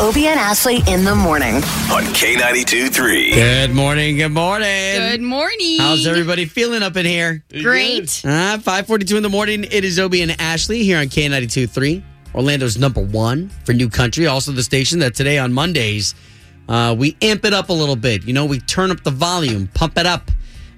Obie and Ashley in the morning. on K92 3. Good morning. Good morning. Good morning. How's everybody feeling up in here? Great. Uh, 542 in the morning. It is Obie and Ashley here on K92.3, Orlando's number one for new country. Also the station that today on Mondays, uh, we amp it up a little bit. You know, we turn up the volume, pump it up.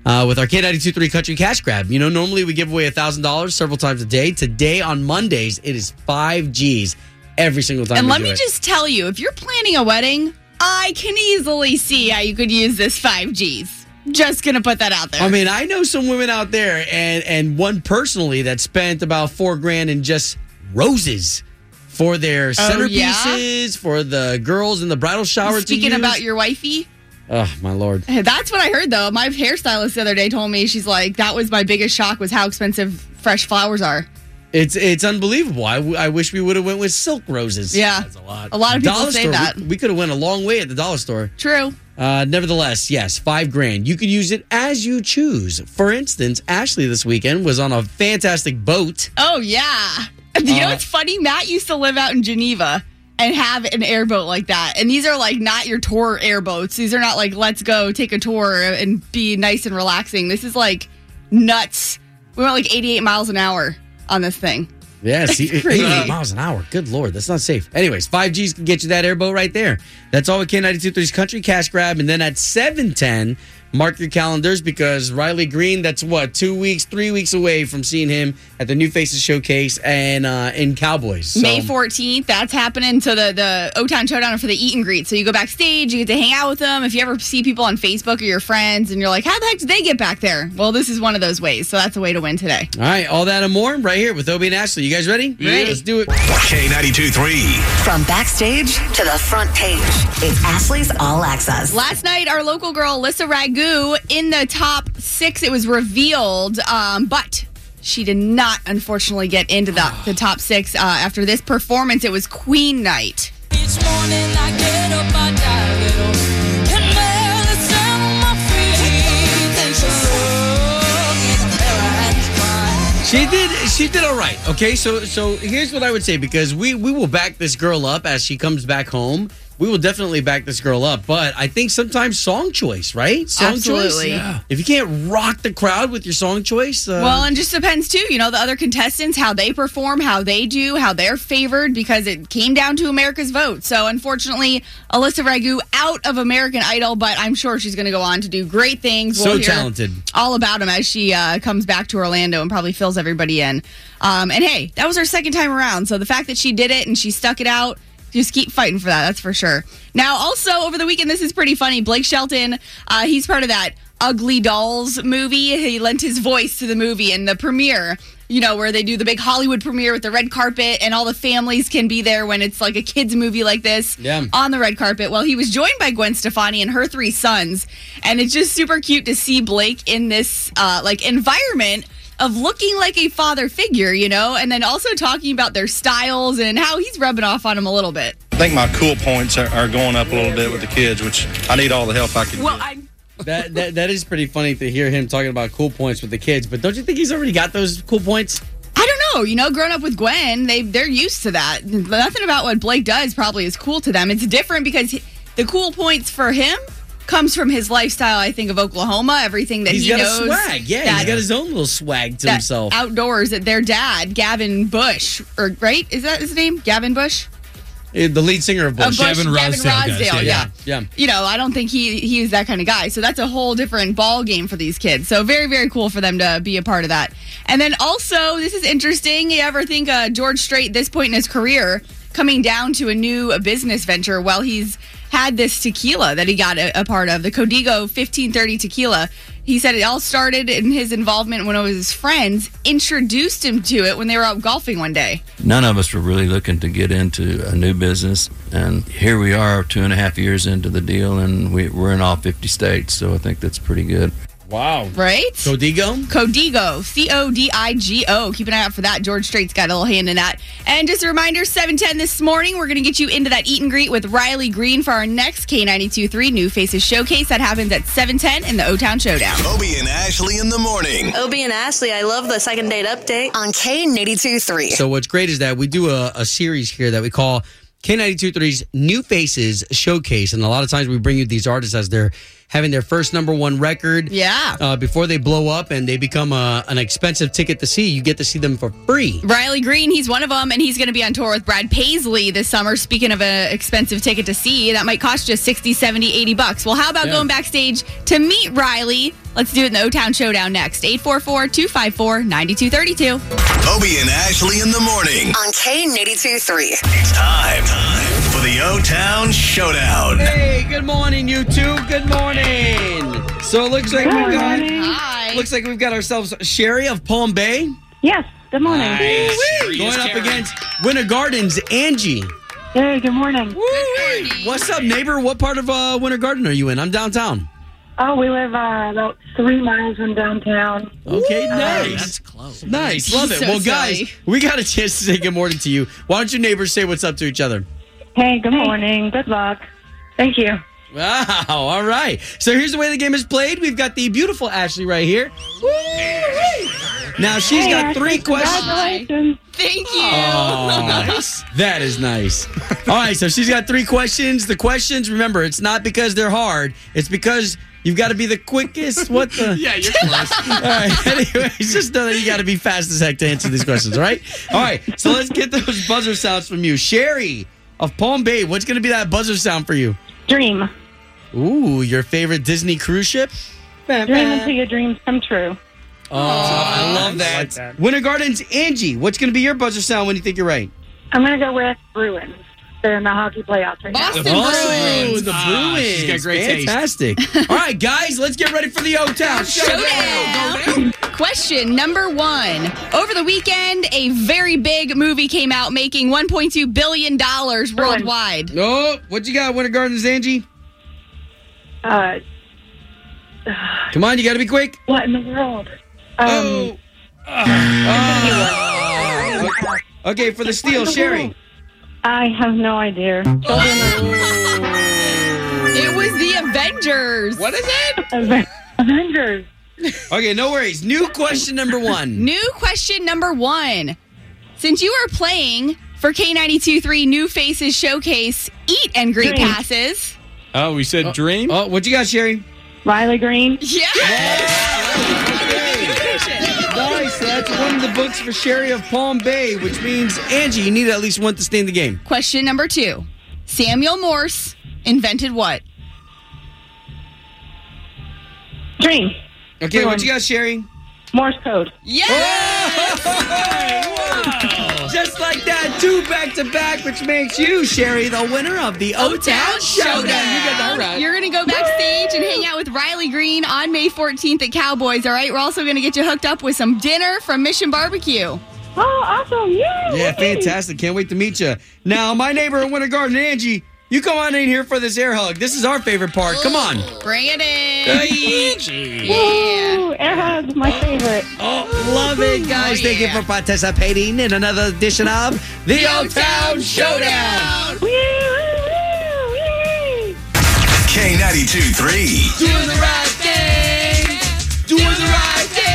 Uh, with our K92.3 Country Cash Grab. You know, normally we give away $1,000 several times a day. Today on Mondays, it is five G's every single time And let me it. just tell you, if you're planning a wedding, I can easily see how you could use this 5Gs. Just gonna put that out there. I mean, I know some women out there, and and one personally that spent about four grand in just roses for their Oh, yeah? centerpieces, for the girls in the bridal shower. Speaking about your wifey, oh my lord, that's what I heard though. My hairstylist the other day told me she's like, that was my biggest shock was how expensive fresh flowers are. It's it's unbelievable. I, w- I wish we would have went with silk roses. Yeah. That's a lot. A lot of people Dollar say store, that. We, we could have went a long way at the dollar store. True. Uh, nevertheless, yes, five grand. You could use it as you choose. For instance, Ashley this weekend was on a fantastic boat. Oh yeah. You know Uh, what's funny? Matt used to live out in Geneva and have an airboat like that. And these are like not your tour airboats. These are not like let's go take a tour and be nice and relaxing. This is like nuts. We went like 88 miles an hour on this thing. Yeah, see, Crazy. 88 miles an hour. Good lord, that's not safe. Anyways, 5Gs can get you that airboat right there. That's all with K92.3's Country Cash Grab. And then at 710, mark your calendars because Riley Green, that's what, two weeks, three weeks away from seeing him at the New Faces Showcase and uh, in Cowboys. So- May 14th, that's happening. So the the O Town Showdown for the eat and greet. So you go backstage, you get to hang out with them. If you ever see people on Facebook or your friends and you're like, how the heck did they get back there? Well, this is one of those ways. So that's a way to win today. All right, all that and more right here with Obie and Ashley. You guys ready? Ready. Let's do it. K92 3. From backstage to the front page, it's Ashley's All Access. Last night, our local girl, Alyssa Raghu, in the top six, it was revealed, um, but she did not, unfortunately, get into the, the top six. Uh, after this performance, it was Queen Night. Each morning I get up, I die a little. Can barely stand on my feet. Thanks for love in a paralyzed mind. She did. She did all right. Okay, so so here's what I would say because we we will back this girl up as she comes back home. We will definitely back this girl up, but I think sometimes song choice, right? Song Absolutely. choice. If you can't rock the crowd with your song choice, uh, Well, and just depends too, you know, the other contestants, how they perform, how they do, how they're favored, because it came down to America's vote. So, unfortunately, Alyssa Raghu out of American Idol, but I'm sure she's going to go on to do great things. So We'll hear talented. All about him as she uh, comes back to Orlando and probably fills everybody in. Um, and hey, that was her second time around. So the fact that she did it and she stuck it out. Just keep fighting for that. That's for sure. Now, also over the weekend, this is pretty funny. Blake Shelton, uh, he's part of that Ugly Dolls movie. He lent his voice to the movie and the premiere. You know where they do the big Hollywood premiere with the red carpet and all the families can be there when it's like a kids movie like this Yeah. on the red carpet. Well, he was joined by Gwen Stefani and her three sons, and it's just super cute to see Blake in this uh, like environment of looking like a father figure, you know, and then also talking about their styles and how he's rubbing off on him a little bit. I think my cool points are, are going up a little bit with the kids, which I need all the help I can Well, get. I that, that that is pretty funny to hear him talking about cool points with the kids. But don't you think he's already got those cool points? I don't know, you know, growing up with Gwen, they they're used to that. Nothing about what Blake does probably is cool to them. It's different because he- the cool points for him comes from his lifestyle. I think of Oklahoma, everything that He's he got knows. a swag. Yeah, that- he's got his own little swag to that himself. outdoors that their dad, Gavin Bush, or right? Is that his name? Gavin Bush? Uh, the lead singer of Uh, Bush. Bush Gavin Rossdale, guys. Rossdale, Yeah, yeah. yeah. You know, I don't think he he is that kind of guy. So that's a whole different ball game for these kids. So very very cool for them to be a part of that. And then also, this is interesting. You ever think uh, George Strait, this point in his career, coming down to a new business venture while he's had this tequila that he got a, a part of, the Codigo 1530 tequila. He said it all started in his involvement when it was his friends introduced him to it when they were out golfing one day. none of us were really looking to get into a new business. And here we are, two and a half years into the deal, and we, we're in all 50 states. So I think that's pretty good. Wow. Right? Codigo? Codigo, C O D I G O. Keep an eye out for that. George Strait's got a little hand in that. And just a reminder 710 this morning, we're going to get you into that eat and greet with Riley Green for our next K92 3 New Faces Showcase. That happens at 710 in the O Town Showdown. Obie and Ashley in the morning. Obie and Ashley, I love the second date update. on K82 3. So what's great is that we do a, a series here that we call K92.3's New Faces Showcase. And a lot of times we bring you these artists as they're having their first number one record. Yeah. Uh, before they blow up and they become a, an expensive ticket to see, you get to see them for free. Riley Green, he's one of them, and he's going to be on tour with Brad Paisley this summer. Speaking of an expensive ticket to see, that might cost you 60, 70, 80 bucks. Well, how about Yeah. going backstage to meet Riley? Let's do it in the O Town Showdown next. 844 254 9232. Obie and Ashley in the morning. On K82 It's time, time for the O Town Showdown. Hey, good morning, you two. Good morning. So it looks like we've got Hi. looks like we've got ourselves Sherry of Palm Bay Yes. Good morning. going up against Winter Gardens Angie. Hey, good morning. What's up, neighbor? What part of uh, Winter Garden are you in? I'm downtown. Oh, we live uh, about three miles from downtown. Okay, nice. That's close. Nice. Love it. So well, guys, silly. we got a chance to say good morning to you. Why don't you neighbors say what's up to each other? Hey, good morning. Good luck. Thank you. Wow. All right. So here's the way the game is played. We've got the beautiful Ashley right here. Now she's Hey, got Ashley, three questions. Congratulations. Thank you. Oh, that is nice. All right, so she's got three questions. The questions, remember, it's not because they're hard. It's because you've got to be the quickest. What the? yeah, you're close. All right. Anyways, just know that you got to be fast as heck to answer these questions. All right. All right. So let's get those buzzer sounds from you, Sherry of Palm Bay. What's going to be that buzzer sound for you? Dream. Ooh, your favorite Disney cruise ship? Dream until your dreams come true. Oh, I love that. Winter Gardens, Angie. What's going to be your buzzer sound when you think you're right? I'm going to go with Bruins. They're in the hockey playoffs right now. Boston Bruins. the Bruins. she's got great taste. Fantastic. All right, guys, let's get ready for the O Town Showdown. Question number one. Over the weekend, a very big movie came out making $1.2 billion worldwide. Oh, what you got, Winter Gardens, Angie? Uh, Come on, you got to be quick. what in the world? Um, Oh. Oh. Okay, for the steal, Sherry. I have no idea. It was the Avengers. What is it? Avengers. Okay, no worries. New question number one. New question number one. Since you are playing for K92 3 New Faces Showcase Eat and Greet Dream. Passes. Oh, we said uh, dream. Oh, what you got, Sherry? Riley Green. Yeah. Nice. That's one of the books for Sherry of Palm Bay, which means Angie, you need at least one to stay in the game. Question number two. Samuel Morse invented what? Dream. Okay, what you got, Sherry? Morse code. Yeah. Oh! Just like that, two back to back, which makes you, Sherry, the winner of the O Town Showdown. You got that right. You're going to go backstage and hang out with Riley Green on May 14th at Cowboys, all right? We're also going to get you hooked up with some dinner from Mission Barbecue. Oh, awesome. Yeah. Yeah, fantastic. Can't wait to meet you. Now, my neighbor in Winter Garden, Angie, you come on in here for this air hug. This is our favorite part. Come on. Bring it in. Angie. Ooh, air hugs, my oh. favorite. Oh, love it, guys. Oh, Thank you for participating in another edition of the Old Town Showdown. Woo, woo, woo, woo. K92 3. Doing the right thing. Doing the right thing.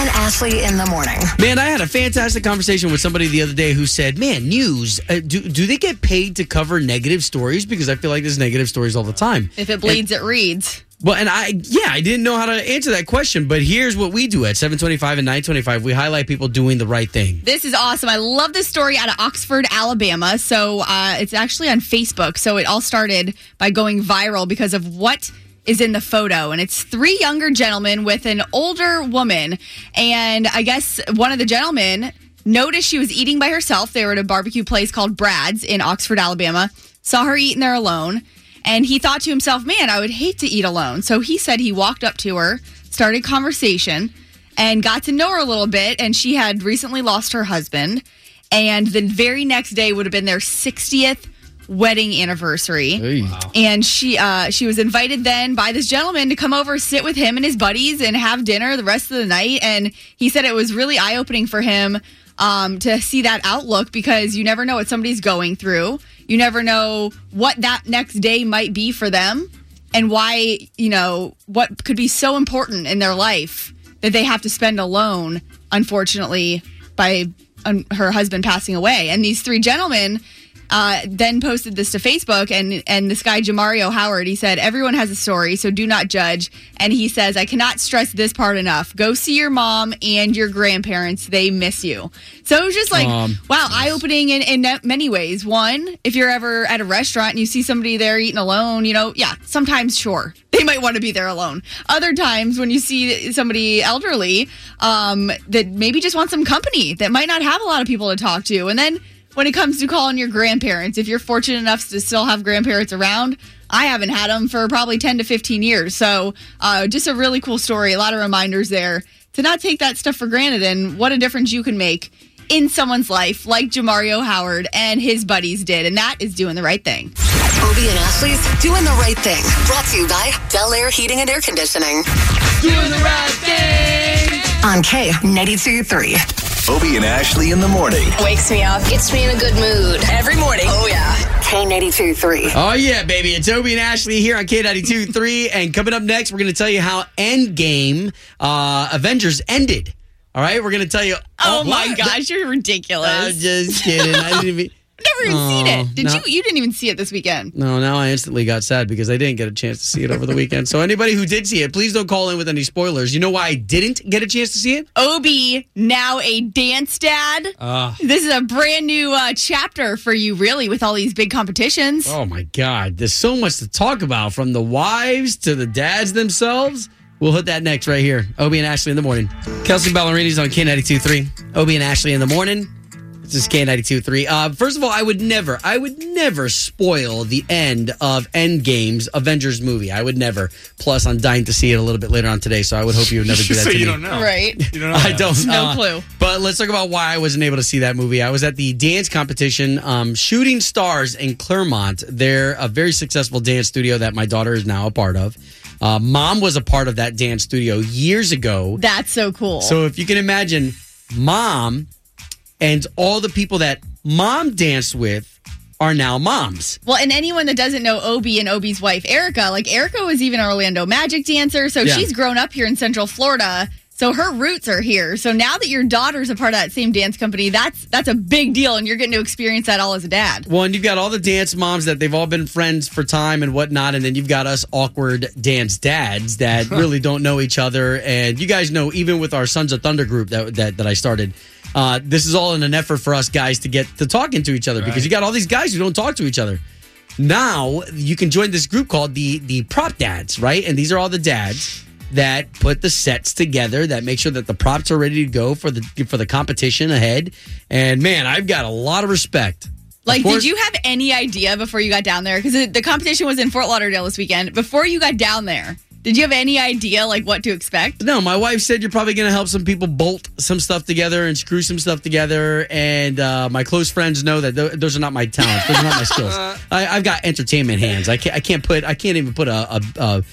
Obie and Ashley in the morning. Man, I had a fantastic conversation with somebody the other day who said, "Man, news. Uh, do do they get paid to cover negative stories? Because I feel like there's negative stories all the time." If it bleeds, it reads. Well, and I, yeah, I didn't know how to answer that question, but here's what we do at 725 and 925. We highlight people doing the right thing. This is awesome. I love this story out of Oxford, Alabama. So uh, it's actually on Facebook. So it all started by going viral because of what is in the photo. And it's three younger gentlemen with an older woman. And I guess one of the gentlemen noticed she was eating by herself. They were at a barbecue place called Brad's in Oxford, Alabama. Saw her eating there alone. And he thought to himself, man, I would hate to eat alone. So he said he walked up to her, started conversation, and got to know her a little bit. And she had recently lost her husband. And the very next day would have been their 60th wedding anniversary. And she uh, she was invited then by this gentleman to come over, sit with him and his buddies, and have dinner the rest of the night. And he said it was really eye opening for him um, to see that outlook because you never know what somebody's going through. You never know what that next day might be for them, and why you know what could be so important in their life that they have to spend alone. Unfortunately, by um, her husband passing away. And these three gentlemen uh, then posted this to Facebook, and and this guy Jamario Howard, he said everyone has a story, so do not judge. And he says I cannot stress this part enough. Go see your mom and your grandparents; they miss you. So it was just like Um, wow, eye opening in in many ways. One, if you're ever at a restaurant and you see somebody there eating alone, you know, yeah, sometimes sure they might want to be there alone. Other times when you see somebody elderly um, that maybe just wants some company, that might not have a lot of people to talk to, and then when it comes to calling your grandparents, if you're fortunate enough to still have grandparents around, I haven't had them for probably 10 to 15 years. So, uh, just a really cool story. A lot of reminders there to not take that stuff for granted and what a difference you can make in someone's life, like Jamario Howard and his buddies did. And that is doing the right thing. Obie and Ashley's Doing the Right Thing. Brought to you by Bel Air Heating and Air Conditioning. Doing the right thing. On K92 Obie and Ashley in the morning. Wakes me up, gets me in a good mood. Every morning. Oh, yeah. K92 3. Oh, yeah, baby. It's Obie and Ashley here on K92 3. And coming up next, we're going to tell you how Endgame uh, Avengers ended. All right, we're going to tell you. Oh, my what? gosh, you're ridiculous. I'm just kidding. I didn't even. Never even seen Oh, it. Did no. you? You didn't even see it this weekend. No, now I instantly got sad because I didn't get a chance to see it over the weekend. So anybody who did see it, please don't call in with any spoilers. You know why I didn't get a chance to see it? Obie, now a dance dad. Uh, This is a brand new uh, chapter for you, really, with all these big competitions. oh my God, there's so much to talk about from the wives to the dads themselves. We'll hit that next right here. Obie and Ashley in the morning. Kelsea Ballerini's on K92.3. Obie and Ashley in the morning. This is K92.3. Uh, first of all, I would never, I would never spoil the end of Endgame's Avengers movie. I would never. Plus, I'm dying to see it a little bit later on today, so I would hope you would never do that so to you me. don't know. Right. You don't know. I that. don't. No uh, clue. But let's talk about why I wasn't able to see that movie. I was at the dance competition, um, Shooting Stars in Clermont. They're a very successful dance studio that my daughter is now a part of. Uh, Mom was a part of that dance studio years ago. That's so cool. So if you can imagine, Mom and all the people that Mom danced with are now moms. well, and anyone that doesn't know Obie and Obie's wife, Erica, like Erica was even an Orlando Magic dancer. So Yeah. she's grown up here in Central Florida. So her roots are here. So now that your daughter's a part of that same dance company, that's that's a big deal, and you're getting to experience that all as a dad. Well, and you've got all the dance moms that they've all been friends for time and whatnot, and then you've got us awkward dance dads that really don't know each other. And you guys know, even with our Sons of Thunder group that that, that I started, uh, this is all in an effort for us guys to get to talking to each other because you got all these guys who don't talk to each other. Now you can join this group called the the Prop Dads, right? And these are all the dads that put the sets together that make sure that the props are ready to go for the for the competition ahead. And man, I've got a lot of respect. Like, course- did you have any idea before you got down there? Because the competition was in Fort Lauderdale this weekend. Before you got down there, did you have any idea like what to expect? No, my wife said you're probably going to help some people bolt some stuff together and screw some stuff together. And uh, my close friends know that th- those are not my talents. Those are not my skills. I, I've got entertainment hands. I can't. I can't put. I can't even put a. a, a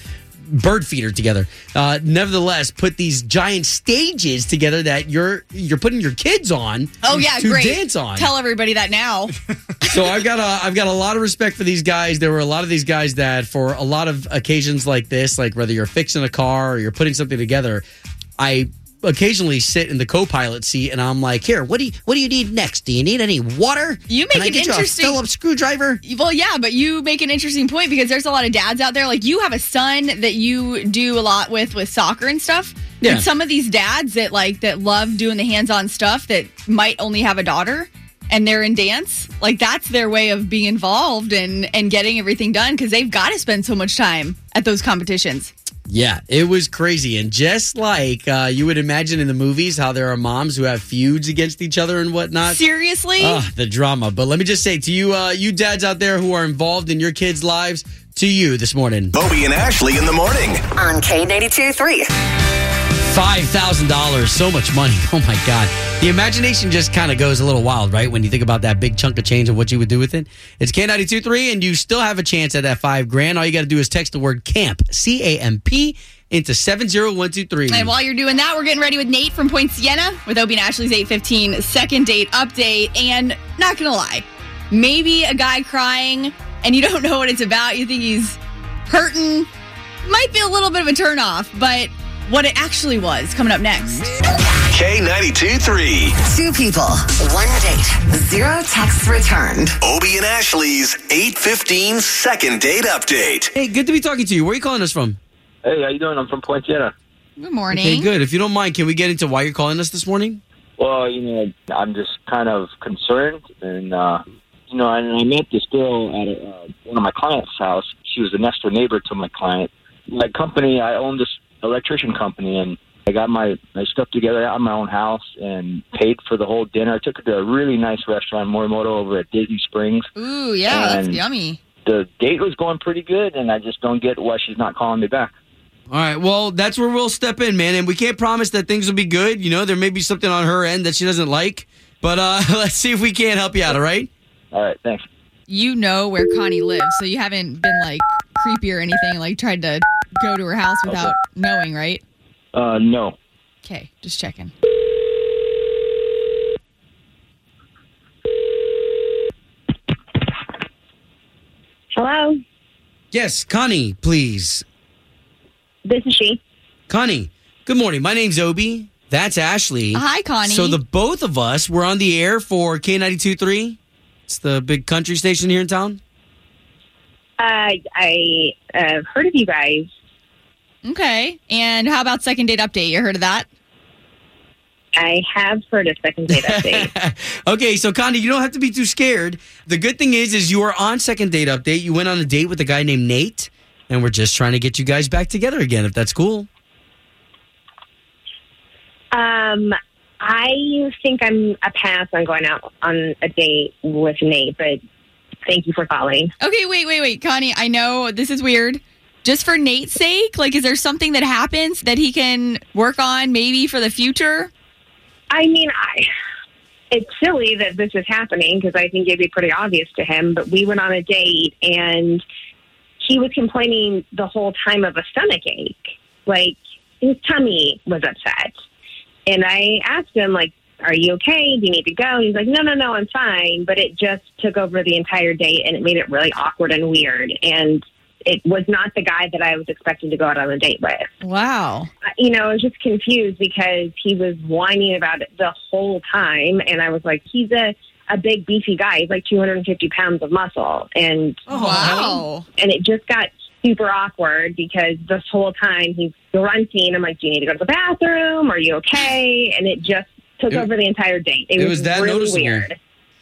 bird feeder together. Uh, nevertheless, put these giant stages together that you're you're putting your kids on. Oh yeah, to great. dance on. Tell everybody that now. so I've got a I've got a lot of respect for these guys. There were a lot of these guys that for a lot of occasions like this, like whether you're fixing a car or you're putting something together, I occasionally sit in the co-pilot seat and I'm like, here, what do you what do you need next? Do you need any water? You make Can an get you interesting- Phillips screwdriver? Well, yeah, but you make an interesting point because there's a lot of dads out there. Like you have a son that you do a lot with with soccer and stuff. Yeah. And some of these dads that like that love doing the hands-on stuff that might only have a daughter and they're in dance, like that's their way of being involved and and getting everything done because they've got to spend so much time at those competitions. Yeah, it was crazy. And just like uh, you would imagine in the movies, how there are moms who have feuds against each other and whatnot. Seriously? Ah, the drama. But let me just say to you, uh, you dads out there who are involved in your kids' lives, to you this morning, Bobby and Ashley in the morning. On K92 3. Five thousand dollars, so much money. Oh my god, the imagination just kind of goes a little wild, right? When you think about that big chunk of change and what you would do with it. It's K ninety two three, and you still have a chance at that five grand. All you got to do is text the word camp, C A M P, into seven zero one two three. And while you're doing that, we're getting ready with Nate from Poinciana with Obie and Ashley's 815 second date update. And not gonna lie, maybe a guy crying and you don't know what it's about. You think he's hurting. Might be a little bit of a turnoff, but what it actually was coming up next. K92 3. Two people, one date, zero texts returned. Obie and Ashley's 815 second date update. Hey, good to be talking to you. Where are you calling us from? Hey, how you doing? I'm from Poinsettia. Good morning. Okay, good. If you don't mind, can we get into why you're calling us this morning? Well, you know, I'm just kind of concerned, and uh, you know, and I met this girl at a, uh, one of my clients' house. She was the next door neighbor to my client. My company, I own this electrician company, and I got my my stuff together at my own house and paid for the whole dinner. I took her to a really nice restaurant, Morimoto, over at Disney Springs. Ooh, yeah, that's And- yummy. The date was going pretty good, and I just don't get why she's not calling me back. All right, well, that's where we'll step in, man. And we can't promise that things will be good. You know, there may be something on her end that she doesn't like. But uh, let's see if we can't help you out, all right? All right, thanks. You know where Connie lives, so you haven't been like creepy or anything, like tried to go to her house without knowing, right? Uh, no. Okay, just checking. Hello, Yes, Connie, please. this is she. Connie, good morning. My name's Obie. That's Ashley. Hi, Connie. So the both of us were on the air for K92.3. It's the big country station here in town. Uh, I uh, heard of you guys. Okay, and how about second date update? You heard of that? I have heard of second date update. okay, so Connie, you don't have to be too scared. The good thing is, is you are on second date update. You went on a date with a guy named Nate, and we're just trying to get you guys back together again, if that's cool. um, I think I'm a pass on going out on a date with Nate, but thank you for calling. Okay, wait, wait, wait, Connie. I know this is weird. Just for Nate's sake, like, is there something that happens that he can work on maybe for the future? I mean, I. It's silly that this is happening because I think it'd be pretty obvious to him. But we went on a date and he was complaining the whole time of a stomach ache. Like his tummy was upset. And I asked him, like, are you okay? Do you need to go? He's like, no, no, no, I'm fine. But it just took over the entire date and it made it really awkward and weird. And it was not the guy that I was expecting to go out on a date with Wow. Uh, you know, I was just confused because he was whining about it the whole time, and I was like, he's a a big beefy guy. He's like 250 pounds of muscle, and oh, Wow. and it just got super awkward because this whole time he's grunting. I'm like, do you need to go to the bathroom? Are you okay? And it just took It- over the entire date. It, it was, was that really noticeable. weird.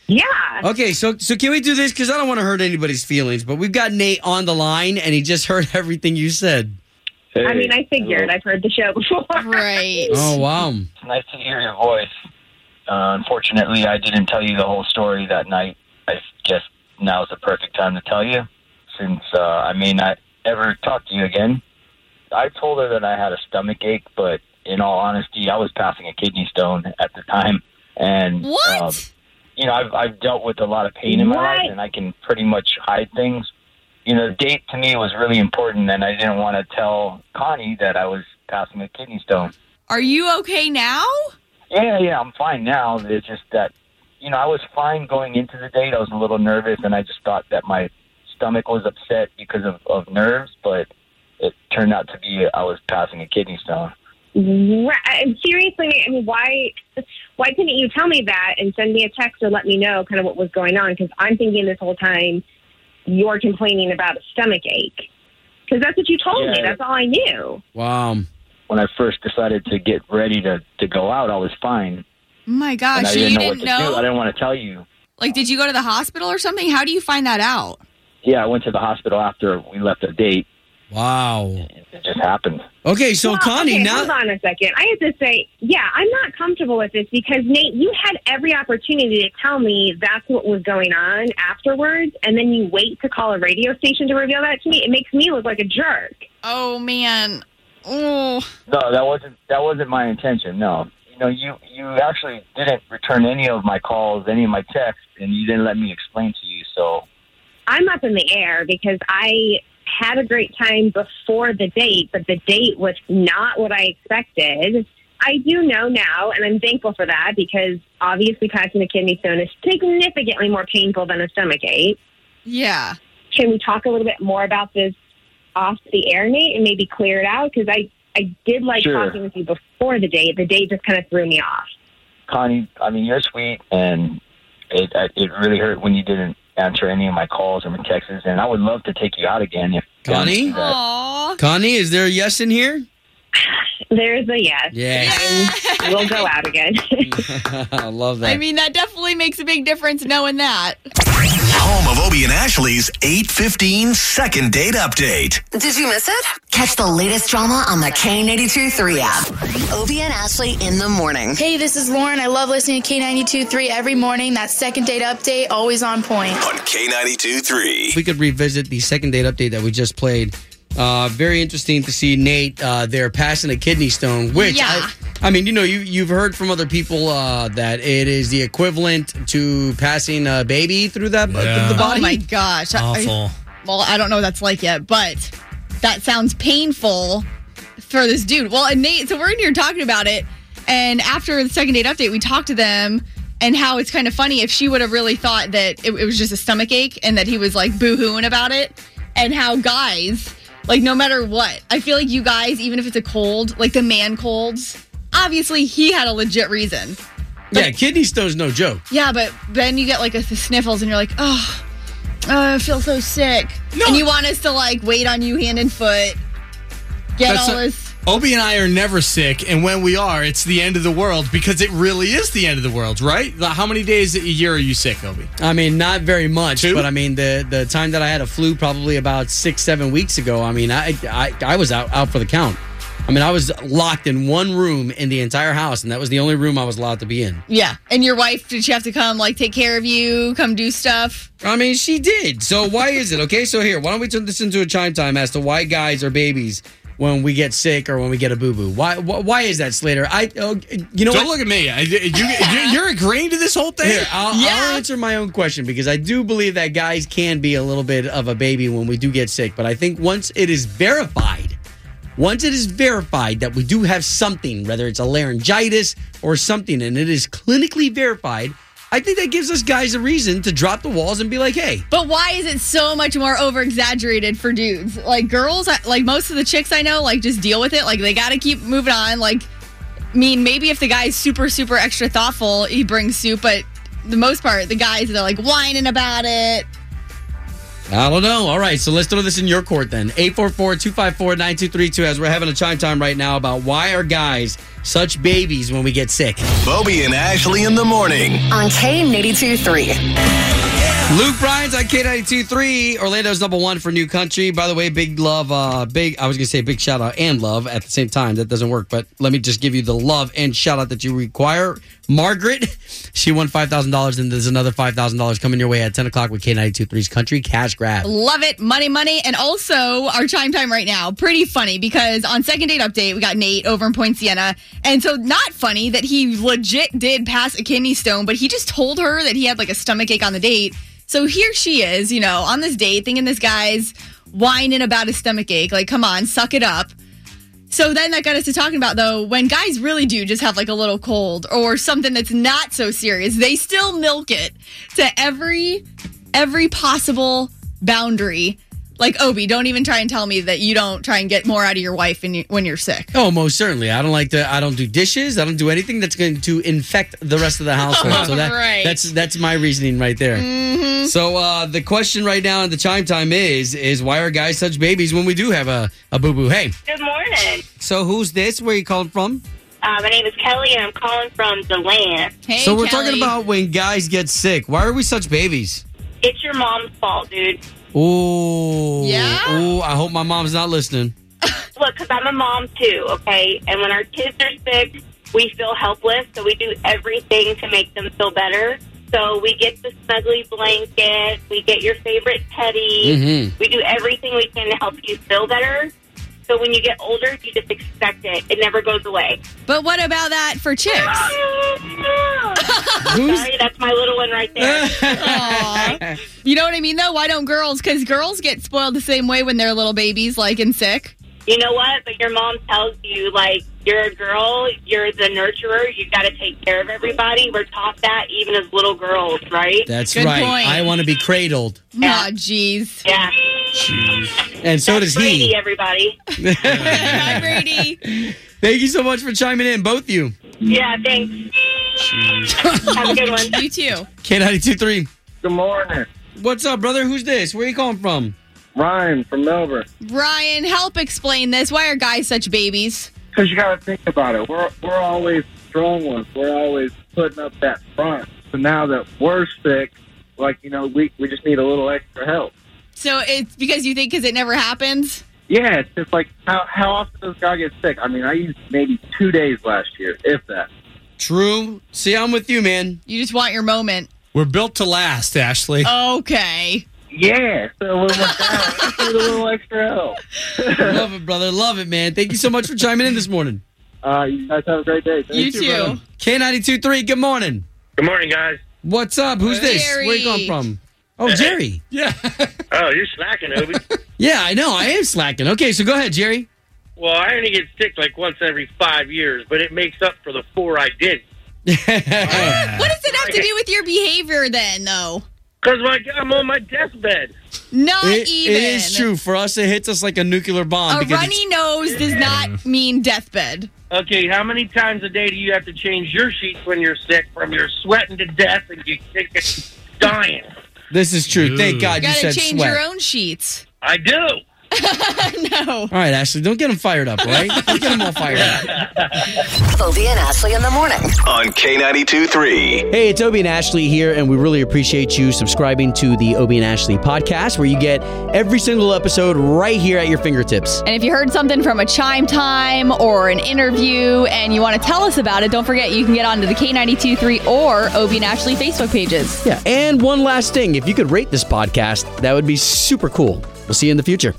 Yeah. Okay, so so can we do this? Because I don't want to hurt anybody's feelings, but we've got Nate on the line, and he just heard everything you said. I mean, I figured. I've heard the show before. Right. Oh wow. It's nice to hear your voice. Uh, unfortunately, I didn't tell you the whole story that night. I guess now is the perfect time to tell you, since uh, I may not ever talk to you again. I told her that I had a stomach ache, but in all honesty, I was passing a kidney stone at the time, and What? um, you know, I've I've dealt with a lot of pain in my life, and I can pretty much hide things. You know, the date to me was really important, and I didn't want to tell Connie that I was passing a kidney stone. Are you okay now? Yeah, yeah, I'm fine now. It's just that, you know, I was fine going into the date. I was a little nervous, and I just thought that my stomach was upset because of, of nerves, but it turned out to be I was passing a kidney stone. Right. And Seriously, I mean, why why couldn't you tell me that and send me a text or let me know kind of what was going on? Because I'm thinking this whole time you're complaining about a stomach ache. Because that's what you told me. That's all I knew. Wow. When I first decided to get ready to, to go out, I was fine. Oh my and gosh, I didn't you know didn't what to do. I didn't want to tell you. Like, did you go to the hospital or something? How do you find that out? Yeah, I went to the hospital after we left the date. Wow. It just happened. Okay, so Well, Connie, okay, now hold on a second. I have to say, yeah, I'm not comfortable with this because Nate, you had every opportunity to tell me that's what was going on afterwards, and then you wait to call a radio station to reveal that to me. It makes me look like a jerk. Oh man. Oh. No, that wasn't that wasn't my intention. No, you know, you you actually didn't return any of my calls, any of my texts, and you didn't let me explain to you. So I'm up in the air because I had a great time before the date, but the date was not what I expected. I do know now, and I'm thankful for that because obviously passing a kidney stone is significantly more painful than a stomach ache. Yeah. Can we talk a little bit more about this off the air, Nate, and maybe clear it out? Because I, I did like Sure. talking with you before the date. The date just kind of threw me off. Connie, I mean, you're sweet, and it it really hurt when you didn't answer any of my calls or my texts. And I would love to take you out again if Connie? That. Aw. Connie, is there a yes in here? There's a yes. Yes. And we'll go out again. I love that. I mean, that definitely makes a big difference knowing that. Home of Obie and Ashley's 815 second date update. Did you miss it? Catch the latest drama on the K82 3 app. Obie and Ashley in the morning. Hey, this is Lauren. I love listening to K92 3 every morning. That second date update, always on point. On K92 3. we could revisit the second date update that we just played. Uh, very interesting to see Nate uh, there passing a kidney stone, which Yeah. I, I mean, you know, you you've heard from other people uh, that it is the equivalent to passing a baby through that Yeah. the body. Oh my gosh. I- Awful. well, I don't know what that's like yet, but that sounds painful for this dude. Well, and Nate, so we're in here talking about it, and after the second date update, we talked to them and how it's kind of funny if she would have really thought that it, it was just a stomach ache and that he was like boo-hooing about it, and how guys, like no matter what, I feel like you guys, even if it's a cold, like the man colds, obviously he had a legit reason. yeah, kidney stone's no joke. Yeah, but then you get like a, the sniffles and you're like, oh, oh, I feel so sick. And you want us to like wait on you hand and foot, get That's all this. Obie and I are never sick, and when we are, it's the end of the world because it really is the end of the world, right? How many days a year are you sick, Obie? I mean, not very much, Two? but I mean, the the time that I had a flu, probably about six seven weeks ago. I mean, I I, I was out out for the count. I mean, I was locked in one room in the entire house, and that was the only room I was allowed to be in. Yeah. And your wife, did she have to come like take care of you, come do stuff? I mean, she did. So why is it? Okay, so here, why don't we turn this into a chime time as to why guys are babies when we get sick or when we get a boo boo? Why, why why is that, Slater? I oh, you know Don't what? look at me. I, you, you, you're agreeing to this whole thing? Here, I'll, Yeah. I'll answer my own question because I do believe that guys can be a little bit of a baby when we do get sick. But I think once it is verified, once it is verified that we do have something, whether it's a laryngitis or something, and it is clinically verified, I think that gives us guys a reason to drop the walls and be like, hey, But why is it so much more over exaggerated for dudes? Like girls, like most of the chicks I know, like just deal with it. Like they got to keep moving on. Like, I mean, maybe if the guy's super, super extra thoughtful, he brings soup, but the most part, the guys, they're like whining about it. I don't know. All right, so let's throw this in your court then. 844-254-9232 as we're having a chime time right now about why are guys such babies when we get sick. Bobby and Ashley in the morning. On K82 3. Luke Bryan's on K92.3, Orlando's number one for new country. By the way, big love, uh, big, I was going to say big shout out and love at the same time. That doesn't work, but let me just give you the love and shout out that you require. Margaret, she won $5,000 and there's another $5,000 coming your way at 10 o'clock with K92.3's Country Cash Grab. Love it. Money, money. And also, our chime time right now, pretty funny because on second date update, we got Nate over in Poinciana. And so, not funny that he legit did pass a kidney stone, but he just told her that he had like a stomach ache on the date. So here she is, you know, on this date, thinking this guy's whining about his stomach ache. Like, come on, suck it up. So then that got us to talking about though, when guys really do just have like a little cold or something that's not so serious, they still milk it to every every possible boundary. Like Obie, don't even try and tell me that you don't try and get more out of your wife when, you, when you're sick. Oh, most certainly. I don't like to. I don't do dishes. I don't do anything that's going to infect the rest of the household. So that, Right. that's that's my reasoning right there. Mm-hmm. So uh, the question right now in the chime time is is why are guys such babies when we do have a, a boo boo? Hey, Good morning. so who's this? Where you calling from? Uh, my name is Kelly, and I'm calling from Deland. Hey, so we're Kelly. talking about when guys get sick. Why are we such babies? It's your mom's fault, dude. Ooh, Yeah? Ooh, I hope my mom's not listening. Look, because I'm a mom too, okay? And when our kids are sick, we feel helpless, so we do everything to make them feel better. So we get the snuggly blanket, we get your favorite teddy, Mhm. we do everything we can to help you feel better. So when you get older, you just expect it. It never goes away. But what about that for chicks? Sorry, that's my little one right there. You know what I mean though? Why don't girls? Because girls get spoiled the same way when they're little babies, like and sick. You know what? But your mom tells you, like, you're a girl, you're the nurturer, you've got to take care of everybody. We're taught that even as little girls, right? That's Good right. point. I want to be cradled. Aw, jeez. Yeah. Jeez. And so That's does Brady, he. everybody. Hi, Brady. Thank you so much for chiming in, both of you. Yeah, thanks. Have a good one. You too. K92.3. Good morning. What's up, brother? Who's this? Where you calling from? Ryan from Melbourne. Ryan, help explain this. Why are guys such babies? Because you got to think about it. We're we're always strong ones. We're always putting up that front. So now that we're sick, like you know, we we just need a little extra help. So it's because you think because it never happens? Yeah, it's just like how how often does God get sick? I mean, I used maybe two days last year, if that. True. See, I'm with you, man. You just want your moment. We're built to last, Ashley. Okay. Yeah, so when we're down, just need a little extra help. Love it, brother. Love it, man. Thank you so much for chiming in this morning. Uh, you guys have a great day. Thank You too. K92.3, good morning. Good morning, guys. What's up? Who's this? Jerry. Where you calling from? Oh, Jerry. Yeah. Oh, you're slacking, Obie. Yeah, I know. I am slacking. Okay, so go ahead, Jerry. well, I only get sick like once every five years, but it makes up for the four I did. What does it have to do with your behavior then, though? Because I'm on my deathbed. Not It- even. it is true. For us, it hits us like a nuclear bomb. A because runny nose does not mean deathbed. Okay, how many times a day do you have to change your sheets when you're sick from you're sweating to death and you think it's dying? This is true. Thank God You you gotta said change sweat. your own sheets. I do. no. All right, Ashley, don't get them fired up, right? Don't get them all fired up. Obie and Ashley in the morning. On K92 3. Hey, it's Obie and Ashley here, and we really appreciate you subscribing to the Obie and Ashley podcast, where you get every single episode right here at your fingertips. And if you heard something from a chime time or an interview and you want to tell us about it, don't forget you can get onto the K923 or Obie and Ashley Facebook pages. Yeah, and one last thing if you could rate this podcast, that would be super cool. We'll see you in the future.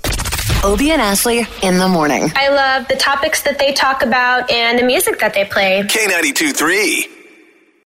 Obie and Ashley in the morning. I love the topics that they talk about and the music that they play. K92 3.